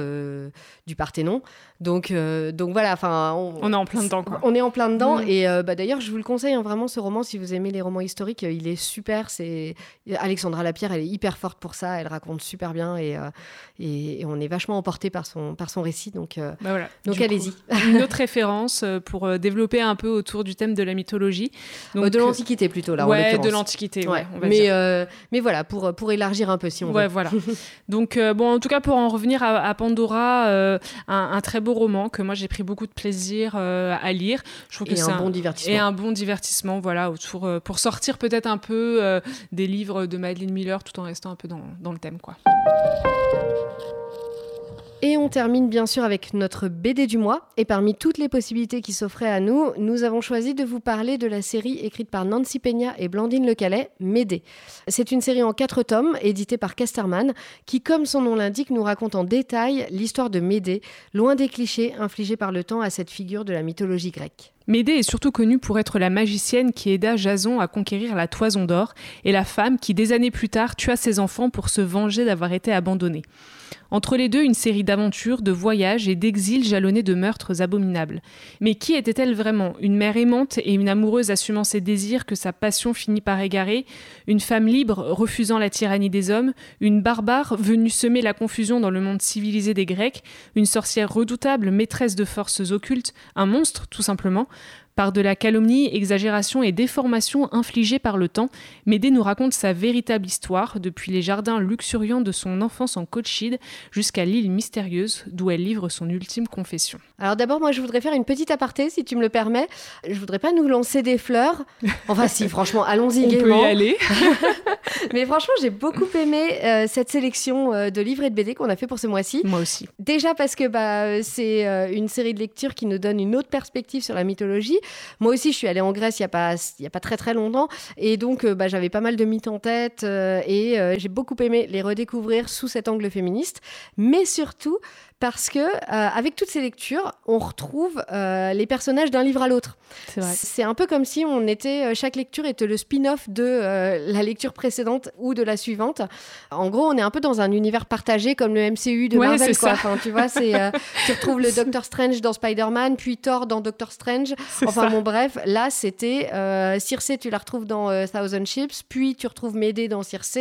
du Parthénon. Donc, euh, donc voilà, enfin, on, est en plein dedans. Quoi. On est en plein dedans. Mm. Et euh, bah, d'ailleurs, je vous le conseille hein, vraiment ce roman si vous aimez les romans historiques, il est super. C'est Alexandra Lapierre, elle est hyper forte pour ça. Elle raconte super bien et, euh, et, on est vachement emporté par son par son récit. Donc, bah voilà. donc allez-y. Une autre référence pour développer un peu autour du thème de la mythologie. Donc, de l'Antiquité plutôt là. Ouais, de l'Antiquité. Ouais. On va mais dire. mais voilà, pour pour élargir un peu si on ouais, veut. voilà. *laughs* donc bon, en tout cas pour en revenir à, à Pandora, un, un, très beau roman que moi j'ai pris beaucoup de plaisir euh, à lire. Je trouve que c'est un, bon divertissement. Et un bon divertissement, voilà, autour, euh, pour sortir peut-être un peu euh, des livres de Madeleine Miller tout en restant un peu dans, dans le thème, quoi. Et on termine bien sûr avec notre BD du mois. Et parmi toutes les possibilités qui s'offraient à nous, nous avons choisi de vous parler de la série écrite par Nancy Peña et Blandine Le Calais, Médée. C'est une série en quatre tomes, éditée par Casterman, qui, comme son nom l'indique, nous raconte en détail l'histoire de Médée, loin des clichés infligés par le temps à cette figure de la mythologie grecque. Médée est surtout connue pour être la magicienne qui aida Jason à conquérir la Toison d'Or et la femme qui, des années plus tard, tua ses enfants pour se venger d'avoir été abandonnés. Entre les deux, une série d'aventures, de voyages et d'exils jalonnés de meurtres abominables. Mais qui était-elle vraiment? Une mère aimante et une amoureuse assumant ses désirs que sa passion finit par égarer? Une femme libre refusant la tyrannie des hommes? Une barbare venue semer la confusion dans le monde civilisé des Grecs? Une sorcière redoutable, maîtresse de forces occultes? Un monstre, tout simplement? Par de la calomnie, exagération et déformation infligées par le temps, Médée nous raconte sa véritable histoire, depuis les jardins luxuriants de son enfance en Colchide jusqu'à l'île mystérieuse d'où elle livre son ultime confession. Alors d'abord, moi je voudrais faire une petite aparté, si tu me le permets. Je voudrais pas nous lancer des fleurs. *laughs* Enfin si, franchement, allons-y gaiement. On peut y aller. *laughs* Mais franchement, j'ai beaucoup aimé euh, cette sélection euh, de livres et de BD qu'on a fait pour ce mois-ci. Moi aussi. Déjà parce que bah, c'est euh, une série de lectures qui nous donne une autre perspective sur la mythologie. Moi aussi, je suis allée en Grèce il n'y a, pas, a pas très très longtemps. Et donc, bah, j'avais pas mal de mythes en tête. et j'ai beaucoup aimé les redécouvrir sous cet angle féministe. Mais surtout, parce que euh, avec toutes ces lectures, on retrouve euh, les personnages d'un livre à l'autre. C'est un peu comme si on était euh, chaque lecture était le spin-off de la lecture précédente ou de la suivante. En gros, on est un peu dans un univers partagé comme le MCU de Marvel. Quoi. Enfin, tu vois, c'est *laughs* tu retrouves le Doctor Strange dans Spider-Man, puis Thor dans Doctor Strange. Enfin bon, bref, là c'était Circe, tu la retrouves dans Thousand Ships, puis tu retrouves Médée dans Circe,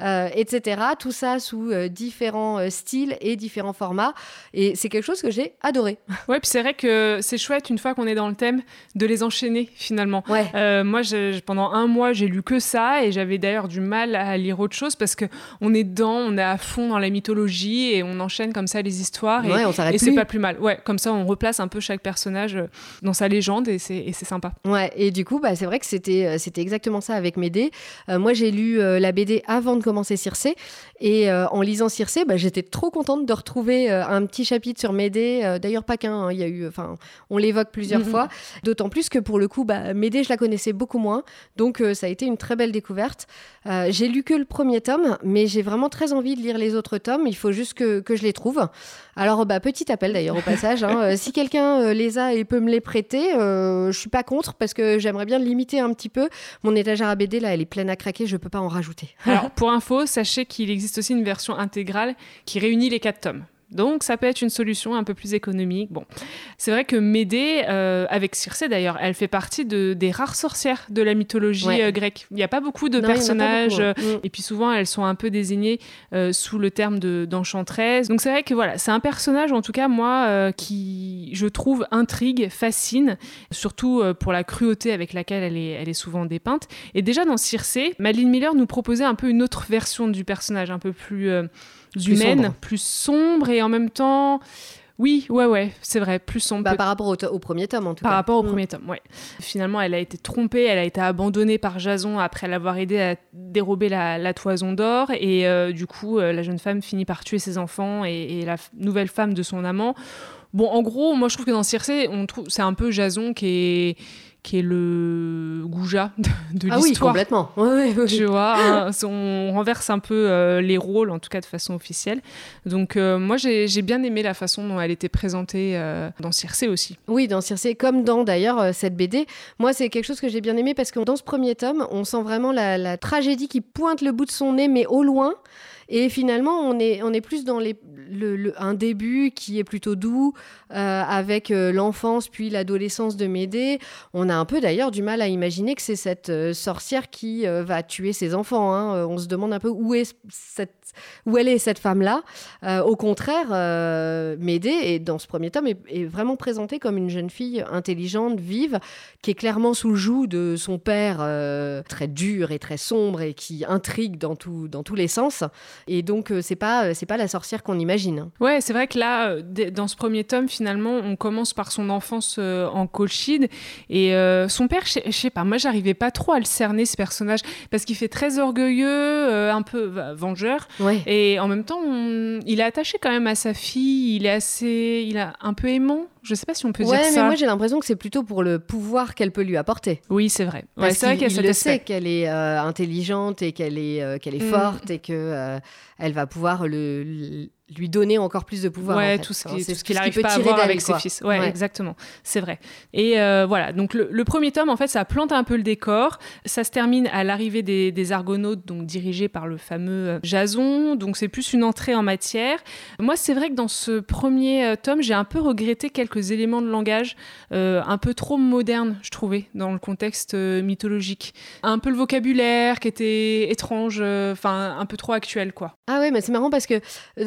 etc. Tout ça sous différents styles et différents formats. Et c'est quelque chose que j'ai adoré. *laughs* Ouais, puis c'est vrai que c'est chouette une fois qu'on est dans le thème de les enchaîner finalement. Ouais. Euh, moi, pendant un mois, j'ai lu que ça et j'avais d'ailleurs du mal à lire autre chose parce que on est dedans, on est à fond dans la mythologie et on enchaîne comme ça les histoires et, et c'est pas plus mal. Ouais, comme ça, on replace un peu chaque personnage euh, dans sa légende et c'est sympa. Ouais, et du coup, bah, c'est vrai que c'était euh, c'était exactement ça avec Médée. moi, j'ai lu la BD avant de commencer Circe et en lisant Circe, bah, j'étais trop contente de retrouver un petit chapitre sur Médée. Euh, d'ailleurs, pas qu'un. Hein, il y a eu, enfin, on l'évoque plusieurs mhm. fois. D'autant plus que pour le coup, bah, Médée, je la connaissais beaucoup moins. Donc, euh, ça a été une très belle découverte. Euh, j'ai lu que le premier tome, mais j'ai vraiment très envie de lire les autres tomes. Il faut juste que, que je les trouve. Alors, bah, petit appel d'ailleurs au passage. Hein. si quelqu'un les a et peut me les prêter, je suis pas contre parce que j'aimerais bien limiter un petit peu. Mon étagère à BD, là, elle est pleine à craquer. Je peux pas en rajouter. Alors, pour info, sachez qu'il existe aussi une version intégrale qui réunit les quatre tomes. Donc ça peut être une solution un peu plus économique. Bon, c'est vrai que Médée, euh, avec Circé d'ailleurs, elle fait partie de, des rares sorcières de la mythologie euh, grecque. Il n'y a pas beaucoup de personnages, euh, mm. et puis souvent elles sont un peu désignées sous le terme d'enchanteresse. Donc c'est vrai que voilà, c'est un personnage en tout cas moi qui, je trouve, intrigue, fascine, surtout pour la cruauté avec laquelle elle est, elle est souvent dépeinte. Et déjà dans Circé, Madeline Miller nous proposait un peu une autre version du personnage, un peu plus humaine, plus sombre et en même temps. Oui, ouais, ouais, c'est vrai, plus sombre. Bah, par rapport au, premier tome, en tout cas. Par rapport au mm. premier tome, ouais. Finalement, elle a été trompée, elle a été abandonnée par Jason après l'avoir aidé à dérober la, toison d'or. Et euh, du coup, euh, la jeune femme finit par tuer ses enfants et, et la nouvelle femme de son amant Bon, en gros, moi je trouve que dans Circé, on trouve c'est un peu Jason qui est qui est le goujat de, de Ah oui, l'histoire. complètement. Oui, oui, oui. tu vois, hein, on renverse un peu euh, les rôles, en tout cas de façon officielle. Donc euh, moi j'ai bien aimé la façon dont elle était présentée euh, dans Circé aussi. Oui, dans Circé, comme dans d'ailleurs cette BD. Moi, c'est quelque chose que j'ai bien aimé parce que dans ce premier tome, on sent vraiment la, la tragédie qui pointe le bout de son nez, mais au loin. Et finalement, on est, est plus dans un début qui est plutôt doux, euh, avec euh, l'enfance puis l'adolescence de Médée. On a un peu d'ailleurs du mal à imaginer que c'est cette euh, sorcière qui va tuer ses enfants. hein. On se demande un peu où, est où elle est cette femme-là. Au contraire, Médée, et dans ce premier tome, est, est vraiment présentée comme une jeune fille intelligente, vive, qui est clairement sous le joug de son père, très dur et très sombre et qui intrigue dans tous les sens. Et donc, euh, c'est pas, euh, c'est pas la sorcière qu'on imagine. Ouais, c'est vrai que là, euh, dans ce premier tome, finalement, on commence par son enfance en Colchide. Et euh, son père, je sais- pas, moi, j'arrivais pas trop à le cerner, ce personnage, parce qu'il fait très orgueilleux, un peu vengeur. Ouais. Et en même temps, on- il est attaché quand même à sa fille, il est assez. Il a un peu aimant. Je sais pas si on peut Ouais, dire mais ça. moi j'ai l'impression que c'est plutôt pour le pouvoir qu'elle peut lui apporter. Oui, c'est vrai. Ouais, c'est vrai qu'il qu'il y a il cet le aspect. sait qu'elle est euh, intelligente et qu'elle est, euh, qu'elle est Mm. forte et que euh, elle va pouvoir le- lui donner encore plus de pouvoir. en Ouais, fait. tout ce Enfin, qu'il peut n'arrive pas à tirer voir d'elle, avec ses fils. Ouais, Ouais. exactement. C'est vrai. Et euh, voilà, donc le, le premier tome, en fait, ça plante un peu le décor. Ça se termine à l'arrivée des, des Argonautes, donc dirigés par le fameux euh, Jason. Donc c'est plus une entrée en matière. Moi, c'est vrai que dans ce premier euh, tome, j'ai un peu regretté quelques éléments de langage euh, un peu trop modernes, je trouvais, dans le contexte mythologique. Un peu le vocabulaire qui était étrange, euh, enfin un peu trop actuel, quoi. Ah ouais, mais c'est marrant parce que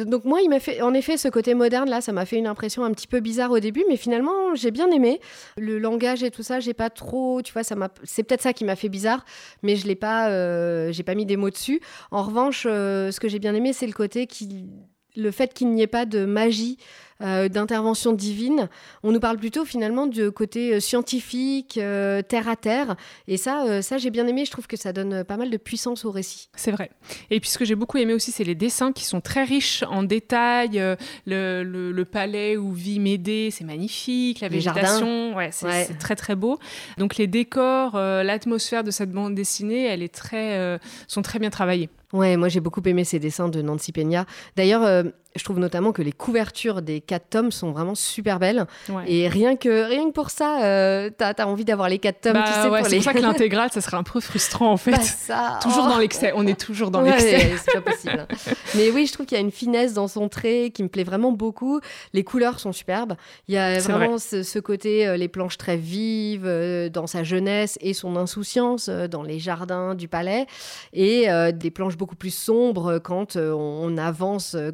donc moi il m'a fait en effet ce côté moderne là, ça m'a fait une impression un petit peu bizarre au début, mais finalement j'ai bien aimé le langage et tout ça. J'ai pas trop, tu vois, ça m'a, c'est peut-être ça qui m'a fait bizarre, mais je l'ai pas, euh, j'ai pas mis des mots dessus. En revanche, euh, ce que j'ai bien aimé, c'est le côté qui, le fait qu'il n'y ait pas de magie. Euh, d'intervention divine, on nous parle plutôt finalement du côté euh, scientifique, euh, terre à terre, et ça, euh, ça j'ai bien aimé. Je trouve que ça donne pas mal de puissance au récit. C'est vrai. Et puis ce que j'ai beaucoup aimé aussi, c'est les dessins qui sont très riches en détails. Le, le- le palais où vit Médée, c'est magnifique. La Les végétation, ouais, c'est Ouais. très très beau. Donc les décors, l'atmosphère de cette bande dessinée, elle est très, sont très bien travaillées. Ouais, moi j'ai beaucoup aimé ces dessins de Nancy Peña. D'ailleurs, euh, je trouve notamment que les couvertures des quatre tomes sont vraiment super belles. Ouais. Et rien que, rien que pour ça, euh, t'as as envie d'avoir les quatre tomes, Bah tu sais, ouais, pour c'est les... pour ça que *laughs* l'intégrale, ça serait un peu frustrant en fait. Bah, ça, *laughs* toujours oh. dans l'excès. On est toujours dans Ouais, l'excès. c'est pas possible. *laughs* Mais oui, je trouve qu'il y a une finesse dans son trait qui me plaît vraiment beaucoup. Les couleurs sont superbes. Il y a vraiment ce, ce côté, euh, les planches très vives euh, dans sa jeunesse et son insouciance euh, dans les jardins du palais. Et des planches beaucoup plus sombres quand euh, on avance, euh,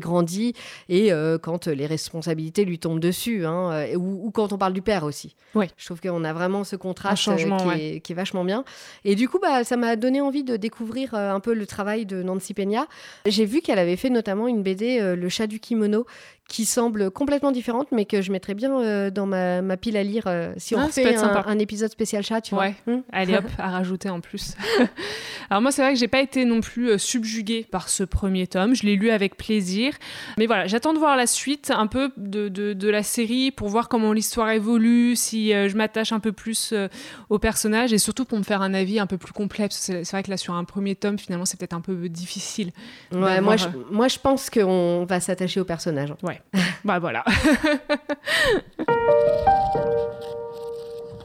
grandit et euh, quand les responsabilités lui tombent dessus. hein, euh, ou, ou quand on parle du père aussi. Ouais. Je trouve qu'on a vraiment ce contraste euh, qui, ouais. est, qui est vachement bien. Et du coup, bah, ça m'a donné envie de découvrir un peu le travail de Nancy Peña. J'ai vu qu'elle avait fait notamment une BD, Le chat du kimono, qui semble complètement différente, mais que je mettrais bien euh, dans ma, ma pile à lire euh, si on Ah, peut fait un, un épisode spécial chat, tu vois. Ouais. Hmm Allez hop, *laughs* à rajouter en plus. *laughs* Alors moi, c'est vrai que j'ai pas été non plus euh, subjuguée par ce premier tome. Je l'ai lu avec plaisir. Mais voilà, j'attends de voir la suite un peu de, de, de la série pour voir comment l'histoire évolue, si je m'attache un peu plus au personnage et surtout pour me faire un avis un peu plus complet. C'est vrai que là, sur un premier tome, finalement, c'est peut-être un peu difficile. Ouais, moi, je, moi, je pense qu'on va s'attacher au personnage. Bah voilà.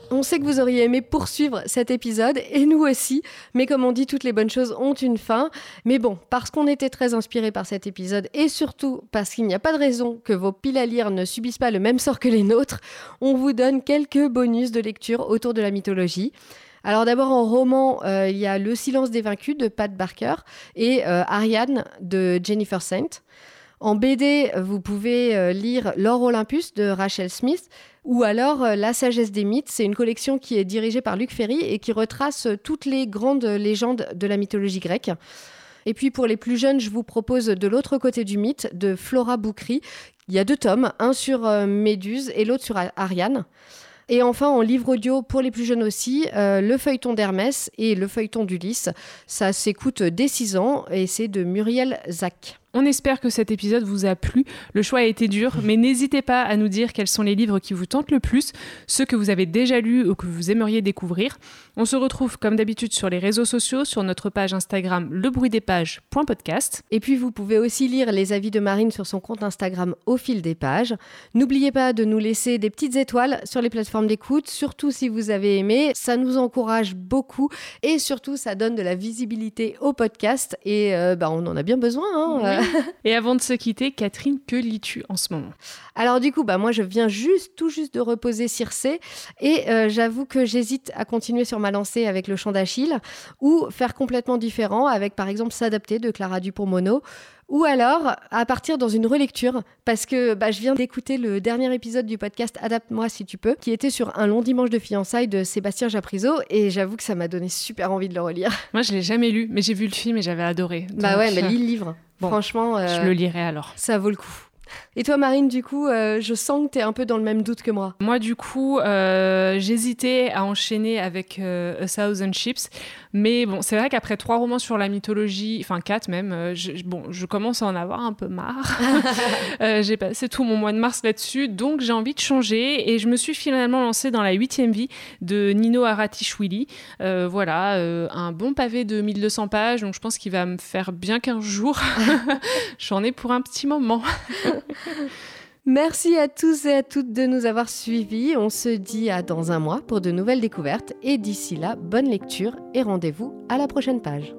On sait que vous auriez aimé poursuivre cet épisode, et nous aussi, mais comme on dit, toutes les bonnes choses ont une fin. Mais bon, parce qu'on était très inspiré par cet épisode, et surtout parce qu'il n'y a pas de raison que vos piles à lire ne subissent pas le même sort que les nôtres, on vous donne quelques bonus de lecture autour de la mythologie. Alors d'abord en roman, euh, il y a Le silence des vaincus de Pat Barker et euh, Ariane de Jennifer Saint. En BD, vous pouvez euh, lire L'or Olympus de Rachel Smith ou alors euh, La sagesse des mythes. C'est une collection qui est dirigée par Luc Ferry et qui retrace euh, toutes les grandes légendes de la mythologie grecque. Et puis pour les plus jeunes, je vous propose De l'autre côté du mythe de Flora Boukri. Il y a deux tomes, un sur Méduse et l'autre sur Ariane. Et enfin, en livre audio pour les plus jeunes aussi, le feuilleton d'Hermès et le feuilleton d'Ulysse. Ça s'écoute dès 6 ans et c'est de Muriel Zac. On espère que cet épisode vous a plu. Le choix a été dur, mais n'hésitez pas à nous dire quels sont les livres qui vous tentent le plus, ceux que vous avez déjà lus ou que vous aimeriez découvrir. On se retrouve comme d'habitude sur les réseaux sociaux, sur notre page Instagram lebruitdespages.podcast. Et puis vous pouvez aussi lire les avis de Marine sur son compte Instagram au fil des pages. N'oubliez pas de nous laisser des petites étoiles sur les plateformes d'écoute, surtout si vous avez aimé. Ça nous encourage beaucoup et surtout ça donne de la visibilité au podcast et euh, bah, on en a bien besoin. Hein, et avant de se quitter, Catherine, que lis-tu en ce moment? Alors du coup, bah, moi je viens juste, tout juste de reposer Circé et euh, j'avoue que j'hésite à continuer sur ma lancée avec le chant d'Achille ou faire complètement différent avec par exemple S'adapter de Clara Dupont-Mono ou alors à partir dans une relecture, parce que bah, je viens d'écouter le dernier épisode du podcast Adapte-moi si tu peux, qui était sur un long dimanche de fiançailles de Sébastien Japrisot, et j'avoue que ça m'a donné super envie de le relire. *laughs* Moi, je l'ai jamais lu, mais j'ai vu le film et j'avais adoré. Bah ouais, mais lis le livre. Franchement, je le lirai alors. Ça vaut le coup. Et toi, Marine, du coup, euh, je sens que tu es un peu dans le même doute que moi. Moi, du coup, euh, j'hésitais à enchaîner avec euh, A Thousand Ships. Mais bon, c'est vrai qu'après trois romans sur la mythologie, enfin quatre même, je, bon, je commence à en avoir un peu marre. *laughs* *laughs* j'ai passé tout mon mois de mars là-dessus, donc j'ai envie de changer. Et je me suis finalement lancée dans la huitième vie de Nino Aratishvili. voilà, un bon pavé de 1200 pages, donc je pense qu'il va me faire bien 15 jours. *laughs* J'en ai pour un petit moment. Merci à tous et à toutes de nous avoir suivis. On se dit à dans un mois pour de nouvelles découvertes. Et d'ici là, bonne lecture et rendez-vous à la prochaine page.